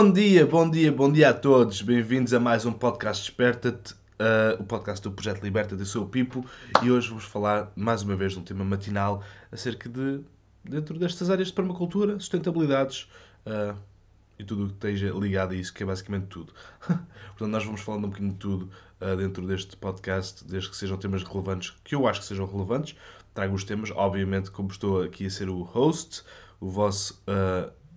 Bom dia, bom dia, bom dia a todos. Bem-vindos a mais um podcast Desperta-te, uh, o podcast do Projeto Liberta-te. Eu sou Pipo e hoje vamos falar mais uma vez de um tema matinal acerca de, dentro destas áreas de permacultura, sustentabilidades uh, e tudo o que esteja ligado a isso, que é basicamente tudo. Portanto, nós vamos falando um bocadinho de tudo uh, dentro deste podcast, desde que sejam temas relevantes, que eu acho que sejam relevantes. Trago os temas, obviamente, como estou aqui a ser o host, o vosso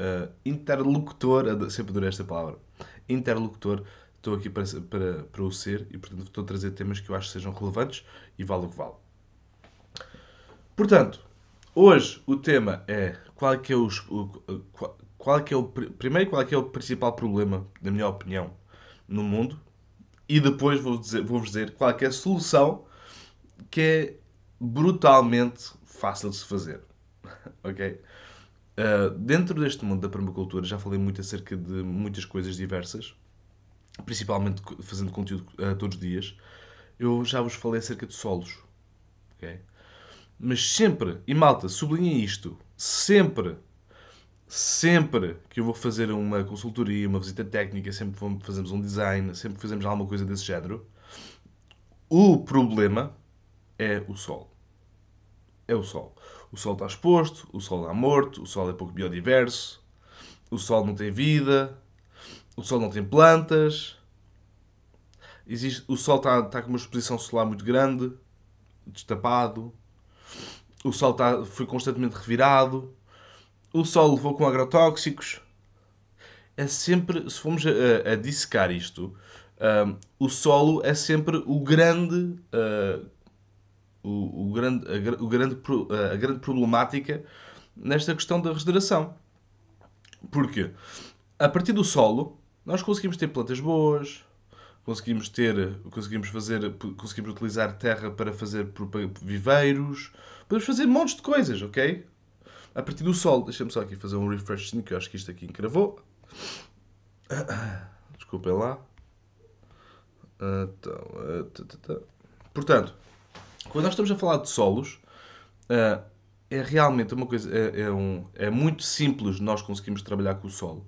uh, interlocutor, sempre adorei esta palavra, interlocutor, estou aqui para, para, para o ser e, portanto, estou a trazer temas que eu acho que sejam relevantes e vale o que vale. Portanto, hoje o tema é qual é que é, o, qual, qual que é o primeiro qual é que é o principal problema, na minha opinião, no mundo e depois vou dizer, vou-vos dizer qual é que é a solução que é brutalmente fácil de se fazer. ok? Uh, dentro deste mundo da permacultura já falei muito acerca de muitas coisas diversas, principalmente fazendo conteúdo uh, todos os dias. Eu já vos falei acerca de solos. Okay? Mas sempre, e malta, sublinhem isto, sempre, sempre que eu vou fazer uma consultoria, uma visita técnica, sempre que fazemos um design, sempre que fazemos alguma coisa desse género, o problema é o sol. É o sol. O Sol está exposto, o Sol está morto, o Sol é pouco biodiverso, o Sol não tem vida, o Sol não tem plantas, existe, o Sol está, está com uma exposição solar muito grande, destapado, o Sol está, foi constantemente revirado, o Sol levou com agrotóxicos. É sempre, se formos a, a dissecar isto, um, o solo é sempre o grande uh, o, o grande, a, o grande, a grande problemática nesta questão da regeneração. Porque a partir do solo nós conseguimos ter plantas boas, conseguimos ter, conseguimos fazer, conseguimos utilizar terra para fazer viveiros, podemos fazer montes de coisas, ok? A partir do solo, deixa-me só aqui fazer um refresh, que eu acho que isto aqui encravou. Desculpem lá. Então, portanto, quando nós estamos a falar de solos, uh, é realmente uma coisa. É, é, um, é muito simples nós conseguimos trabalhar com o solo.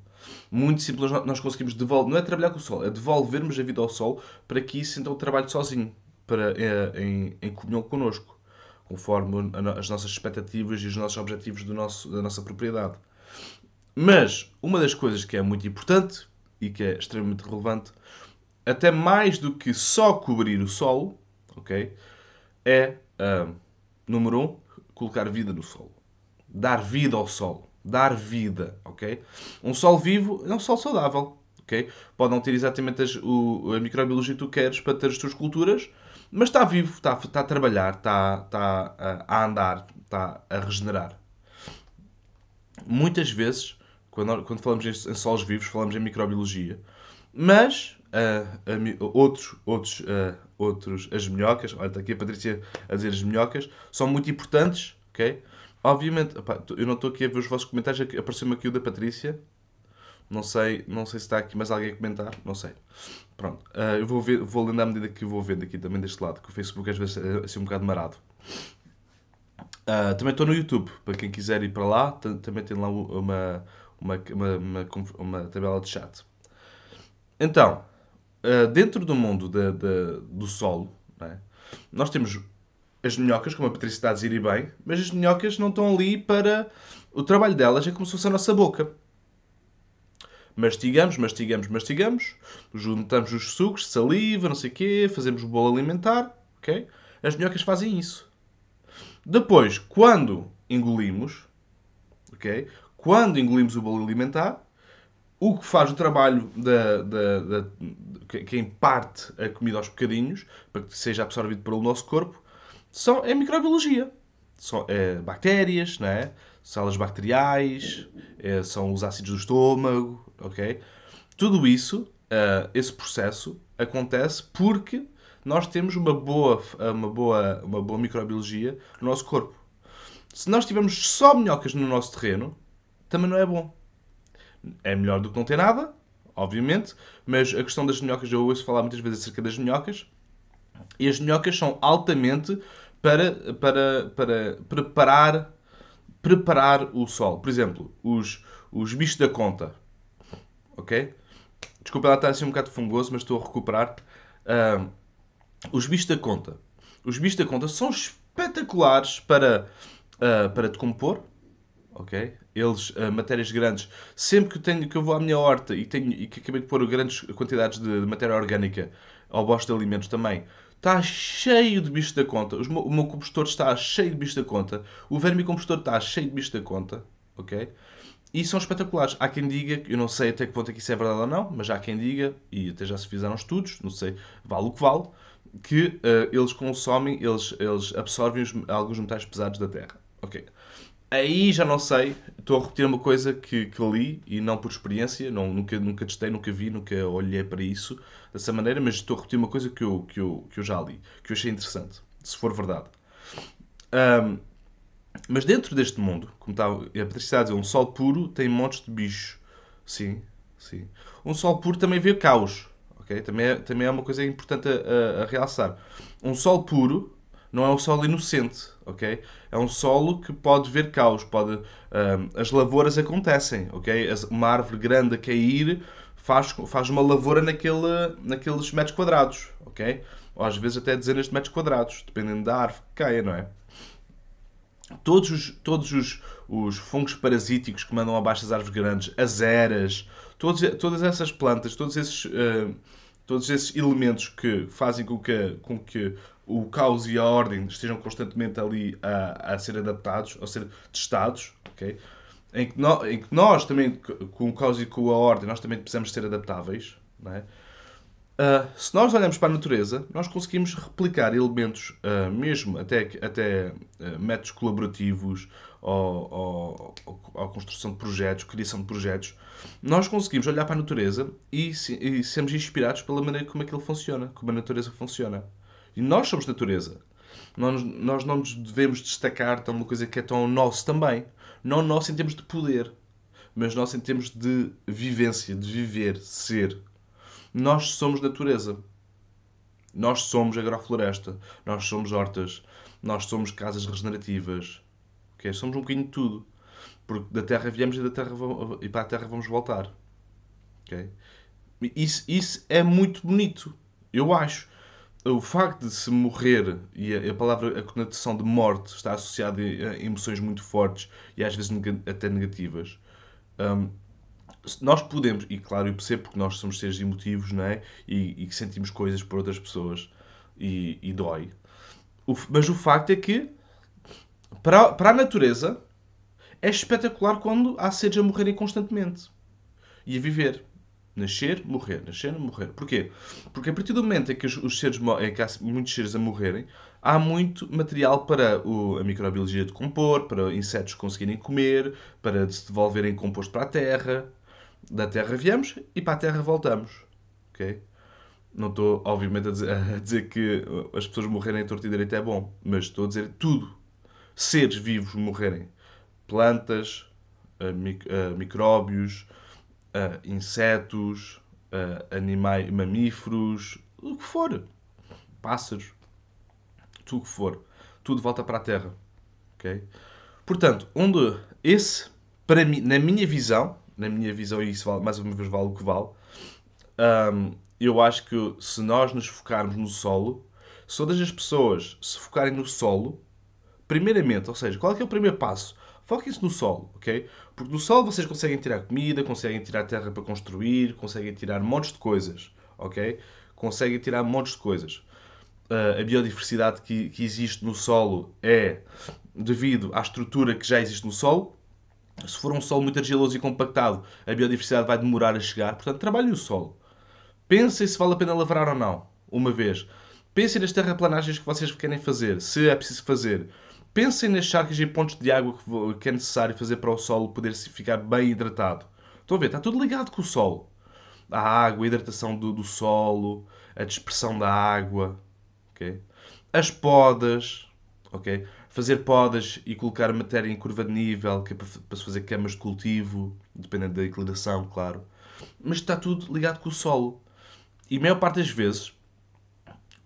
Muito simples nós conseguimos devolver. Não é trabalhar com o solo, é devolvermos a vida ao solo para que isso então trabalhe sozinho, para, é, em, em comunhão connosco, conforme as nossas expectativas e os nossos objetivos do nosso, da nossa propriedade. Mas uma das coisas que é muito importante e que é extremamente relevante, até mais do que só cobrir o solo, ok? É, uh, número um, colocar vida no solo. Dar vida ao solo. Dar vida, ok? Um solo vivo é um solo saudável, ok? Pode não ter exatamente as, o, a microbiologia que tu queres para ter as tuas culturas, mas está vivo, está, está a trabalhar, está, está a, a andar, está a regenerar. Muitas vezes, quando, quando falamos em solos vivos, falamos em microbiologia, mas uh, outros, outros, uh, outros, as minhocas, olha, está aqui a Patrícia a dizer as minhocas, são muito importantes, ok? Obviamente, opa, eu não estou aqui a ver os vossos comentários, apareceu-me aqui o da Patrícia, não sei, não sei se está aqui mais alguém a comentar, não sei. Pronto, uh, eu vou, ver, vou lendo à medida que vou vendo aqui também deste lado, que o Facebook às vezes é assim um bocado marado. Uh, também estou no YouTube, para quem quiser ir para lá, também tem lá uma, uma, uma, uma, uma tabela de chat. Então, uh, dentro do mundo de, de, do solo, é? nós temos as minhocas, como a Patrícia está a dizer e bem, mas as minhocas não estão ali para. O trabalho delas é como se fosse a nossa boca. Mastigamos, mastigamos, mastigamos, juntamos os sucos, saliva, não sei o quê, fazemos o bolo alimentar, ok? As minhocas fazem isso. Depois, quando engolimos, ok? Quando engolimos o bolo alimentar, o que faz o trabalho da, da, da, que imparte a comida aos bocadinhos, para que seja absorvido pelo nosso corpo, são, é microbiologia. São é, bactérias, não é? células bacteriais, é, são os ácidos do estômago, ok? Tudo isso, uh, esse processo, acontece porque nós temos uma boa, uma, boa, uma boa microbiologia no nosso corpo. Se nós tivermos só minhocas no nosso terreno, também não é bom. É melhor do que não ter nada, obviamente, mas a questão das minhocas, eu ouço falar muitas vezes acerca das minhocas, e as minhocas são altamente para, para, para preparar, preparar o sol. Por exemplo, os, os bichos da conta. ok? Desculpa ela estar assim um bocado fungoso, mas estou a recuperar. Uh, os bichos da conta. Os bichos da conta são espetaculares para, uh, para decompor, ok? Eles, uh, matérias grandes, sempre que, tenho, que eu vou à minha horta e, tenho, e que acabei de pôr grandes quantidades de, de matéria orgânica ao bosta de alimentos também, está cheio de bichos da conta. Os, o meu compostor está cheio de bichos da conta. O vermicompostor está cheio de bichos da conta, ok? E são espetaculares. Há quem diga, eu não sei até que ponto é que isso é verdade ou não, mas há quem diga, e até já se fizeram estudos, não sei, vale o que vale, que uh, eles consomem, eles, eles absorvem os, alguns metais pesados da Terra. Ok. Aí já não sei, estou a repetir uma coisa que, que li e não por experiência, não, nunca, nunca testei, nunca vi, nunca olhei para isso dessa maneira, mas estou a repetir uma coisa que eu, que eu, que eu já li, que eu achei interessante, se for verdade. Um, mas dentro deste mundo, como está a Patrícia a dizer, um sol puro tem montes de bichos. Sim, sim. Um sol puro também vê caos. Okay? Também, é, também é uma coisa importante a, a, a realçar. Um sol puro não é um solo inocente, ok? É um solo que pode ver caos, pode, um, as lavouras acontecem, ok? Uma árvore grande a cair faz, faz uma lavoura naquele, naqueles metros quadrados, ok? Ou às vezes até dezenas de metros quadrados, dependendo da árvore que caia, não é? Todos os, todos os, os fungos parasíticos que mandam abaixo das árvores grandes, as eras, todos, todas essas plantas, todos esses, uh, todos esses elementos que fazem com que, com que o caos e a ordem estejam constantemente ali a, a ser adaptados, a ser testados, ok? Em que, no, em que nós também, com o caos e com a ordem, nós também precisamos ser adaptáveis, não é? Uh, se nós olhamos para a natureza, nós conseguimos replicar elementos, uh, mesmo até, até uh, métodos colaborativos ou, ou, construção de projetos, criação de projetos. Nós conseguimos olhar para a natureza e, e sermos inspirados pela maneira como aquilo funciona, como a natureza funciona. E nós somos natureza. Nós, nós não nos devemos destacar de uma coisa que é tão nosso também. Não nosso em termos de poder, mas nosso em termos de vivência, de viver, ser. Nós somos natureza. Nós somos agrofloresta. Nós somos hortas. Nós somos casas regenerativas. Okay? Somos um bocadinho de tudo. Porque da Terra viemos e, da terra, e para a Terra vamos voltar. Okay? Isso, isso é muito bonito. Eu acho. O facto de se morrer e a, a palavra, a conotação de morte está associada a emoções muito fortes e às vezes até negativas. Um, nós podemos, e claro, eu percebo porque nós somos seres emotivos, não é? E, e sentimos coisas por outras pessoas e, e dói. O, mas o facto é que, para, para a natureza, é espetacular quando há seres a morrerem constantemente e a viver. Nascer, morrer, nascer, morrer. Porquê? Porque a partir do momento em que os, os seres em que há muitos seres a morrerem, há muito material para o, a microbiologia de compor, para insetos conseguirem comer, para se devolverem composto para a terra, da Terra viemos e para a Terra voltamos. Ok? Não estou, obviamente, a dizer, a dizer que as pessoas morrerem a torto e direito é bom, mas estou a dizer tudo. Seres vivos morrerem. Plantas, mic uh, micróbios, uh, insetos, animais, mamíferos, o que for. Pássaros. Tudo o que for. Tudo volta para a Terra. Ok? Portanto, onde esse, para mim, na minha visão, na minha visão, e isso vale, mais uma vez vale o que vale, um, eu acho que se nós nos focarmos no solo, se todas as pessoas se focarem no solo, primeiramente, ou seja, qual é, é o primeiro passo? Foquem-se no solo, ok? Porque no solo vocês conseguem tirar comida, conseguem tirar terra para construir, conseguem tirar montes de coisas, ok? Conseguem tirar montes de coisas. Uh, a biodiversidade que, que existe no solo é devido à estrutura que já existe no solo, se for um solo muito argiloso e compactado, a biodiversidade vai demorar a chegar. Portanto, trabalhem o solo. Pensem se vale a pena lavrar ou não, uma vez. Pensem nas terraplanagens que vocês querem fazer, se é preciso fazer. Pensem nas charcas e pontos de água que é necessário fazer para o solo poder ficar bem hidratado. Estão a ver? Está tudo ligado com o solo. A água, a hidratação do, do solo, a dispersão da água. Okay? As podas. Okay? fazer podas e colocar matéria em curva de nível, que é para, para se fazer camas de cultivo, dependendo da inclinação, claro. Mas está tudo ligado com o solo. E a maior parte das vezes,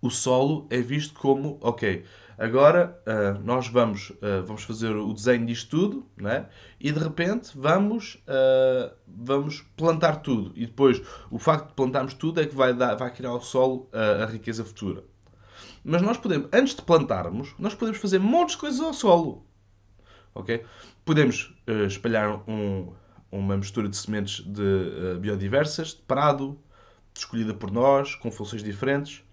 o solo é visto como, ok, agora uh, nós vamos, uh, vamos fazer o desenho disto tudo, né? e de repente vamos, uh, vamos plantar tudo. E depois o facto de plantarmos tudo é que vai, dar, vai criar ao solo a riqueza futura. Mas nós podemos, antes de plantarmos, nós podemos fazer montes de coisas ao solo. Ok? Podemos espalhar um, uma mistura de sementes de biodiversas, de prado, escolhida por nós, com funções diferentes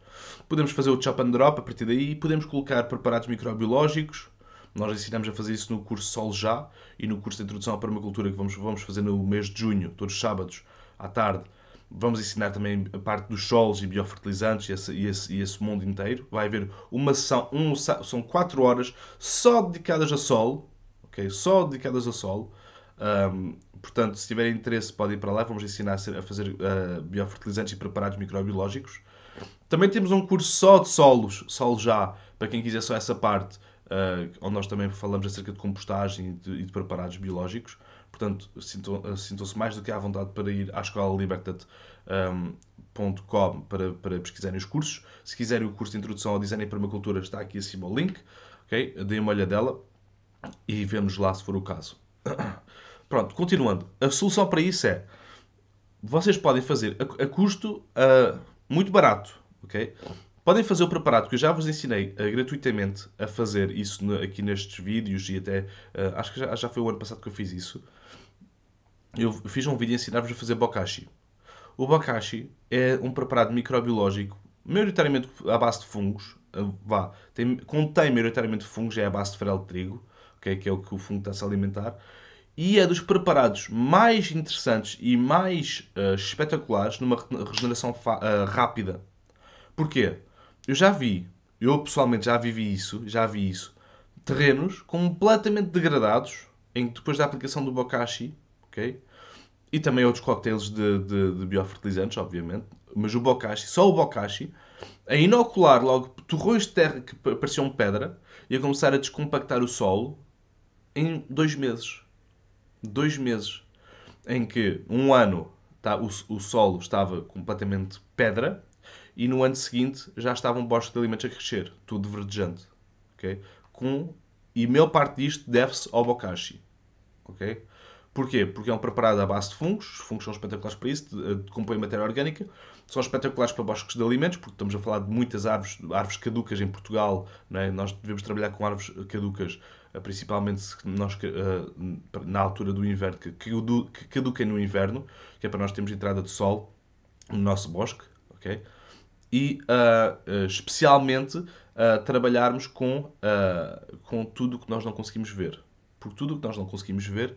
Podemos fazer o chop and drop a partir daí. Podemos colocar preparados microbiológicos. Nós ensinamos a fazer isso no curso Sol Já e no curso de Introdução à Permacultura que vamos, vamos fazer no mês de junho, todos os sábados, à tarde. Vamos ensinar também a parte dos solos e biofertilizantes e esse, e esse, e esse mundo inteiro. Vai haver uma sessão, um, são 4 horas só dedicadas a solo, ok? Só dedicadas a solo. Um, portanto, se tiverem interesse, podem ir para lá. Vamos ensinar a fazer uh, biofertilizantes e preparados microbiológicos. Também temos um curso só de solos, solo já, para quem quiser só essa parte, uh, onde nós também falamos acerca de compostagem e de, e de preparados biológicos. Portanto, sintam-se sintam mais do que à vontade para ir à escola libertat.com um, para, para pesquisarem os cursos. Se quiserem o curso de Introdução ao Design e Permacultura, está aqui acima o link. Okay? Deem uma olhadela e vemos lá se for o caso. Pronto, continuando. A solução para isso é: vocês podem fazer a, a custo uh, muito barato ok? Podem fazer o preparado, que eu já vos ensinei uh, gratuitamente a fazer isso no, aqui nestes vídeos e até, uh, acho que já, já, foi o ano passado que eu fiz isso. Eu fiz um vídeo a ensinar-vos a fazer bokashi. O bokashi é um preparado microbiológico, maioritariamente à base de fungos, vá, tem, contém maioritariamente fungos, é à base de farelo de trigo, okay, que é o que o fungo está a se alimentar, e é dos preparados mais interessantes e mais espetaculares numa regeneração rápida Porquê? Eu já vi, eu pessoalmente já vivi isso, já vi isso, terrenos completamente degradados, em depois da aplicação do bokashi, ok? E também outros coquetéis de, de, de, biofertilizantes, obviamente, mas o bokashi, só o bokashi, a inocular logo torrões de terra que pareciam pedra e a começar a descompactar o solo em dois meses. Dois meses. Em que um ano tá, o, o solo estava completamente pedra e no ano seguinte já estava um bosque de alimentos a crescer, tudo verdejante. Okay? Com, e maior parte disto deve-se ao bokashi. Okay? Porquê? Porque é um preparado à base de fungos, os fungos são espetaculares para isso, decompõem matéria orgânica, são espetaculares para bosques de alimentos, porque estamos a falar de muitas árvores, árvores caducas em Portugal, é? nós devemos trabalhar com árvores caducas, eh, principalmente nós, eh, na altura do inverno, que caduquem no inverno, que é para nós termos entrada de sol no nosso bosque, ok? e uh, especialmente uh, trabalharmos com, com tudo o que nós não conseguimos ver. Porque tudo o que nós não conseguimos ver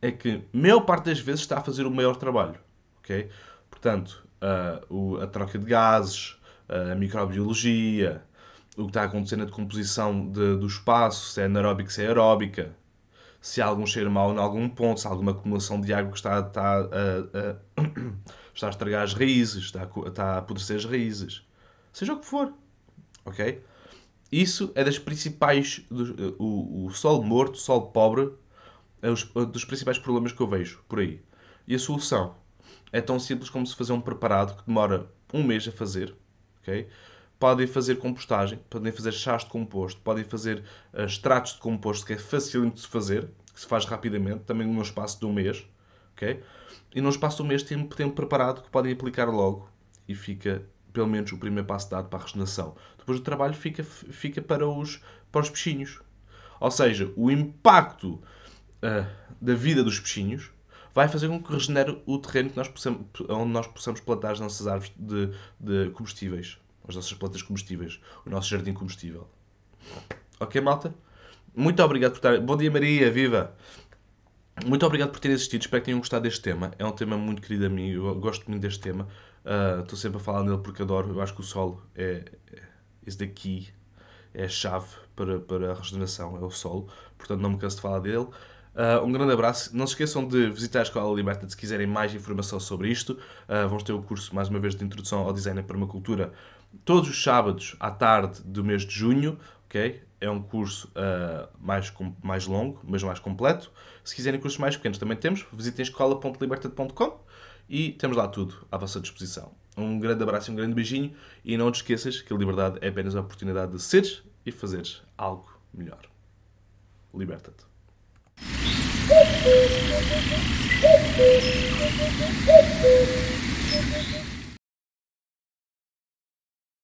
é que, maior parte das vezes, está a fazer o maior trabalho. Okay? Portanto, o, a troca de gases, a microbiologia, o que está acontecendo na decomposição de, do espaço, se é anaeróbica, se é aeróbica, se há algum cheiro mau em algum ponto, se há alguma acumulação de água que está, está a, está a estragar as raízes, está a, está a apodrecer as raízes, seja o que for, ok? Isso é das principais, do, o, o morto, o sol pobre, é os, dos principais problemas que eu vejo por aí. E a solução é tão simples como se fazer um preparado que demora um mês a fazer, ok? Podem fazer compostagem, podem fazer chás de composto, podem fazer uh, extratos de composto, que é facilmente de se fazer, que se faz rapidamente, também num espaço de um mês. Okay? E num espaço de um mês tem tempo preparado que podem aplicar logo e fica pelo menos o primeiro passo dado para a regeneração. Depois o trabalho fica, fica para, os, para os peixinhos. Ou seja, o impacto uh, da vida dos peixinhos vai fazer com que regenere o terreno que nós possamos, onde nós possamos plantar as nossas árvores de, de comestíveis as nossas plantas comestíveis, o nosso jardim comestível. Ok, malta? Muito obrigado por estar. Bom dia, Maria, viva! Muito obrigado por terem assistido. Espero que tenham gostado deste tema. É um tema muito querido a mim. Eu gosto muito deste tema. Uh, estou sempre a falar nele porque adoro. Eu acho que o solo é, é esse daqui é a chave para, para a regeneração. É o solo. Portanto, não me canso de falar dele. Uh, um grande abraço. Não se esqueçam de visitar a Escola Liberta se quiserem mais informação sobre isto. Uh, vamos ter o curso, mais uma vez, de Introdução ao Design e Permacultura todos os sábados à tarde do mês de junho, ok? É um curso uh, mais, mais longo, mas mais completo. Se quiserem cursos mais pequenos, também temos. Visitem escola.libertad.com e temos lá tudo à vossa disposição. Um grande abraço e um grande beijinho e não te esqueças que a liberdade é apenas a oportunidade de seres e fazeres algo melhor. Liberta-te.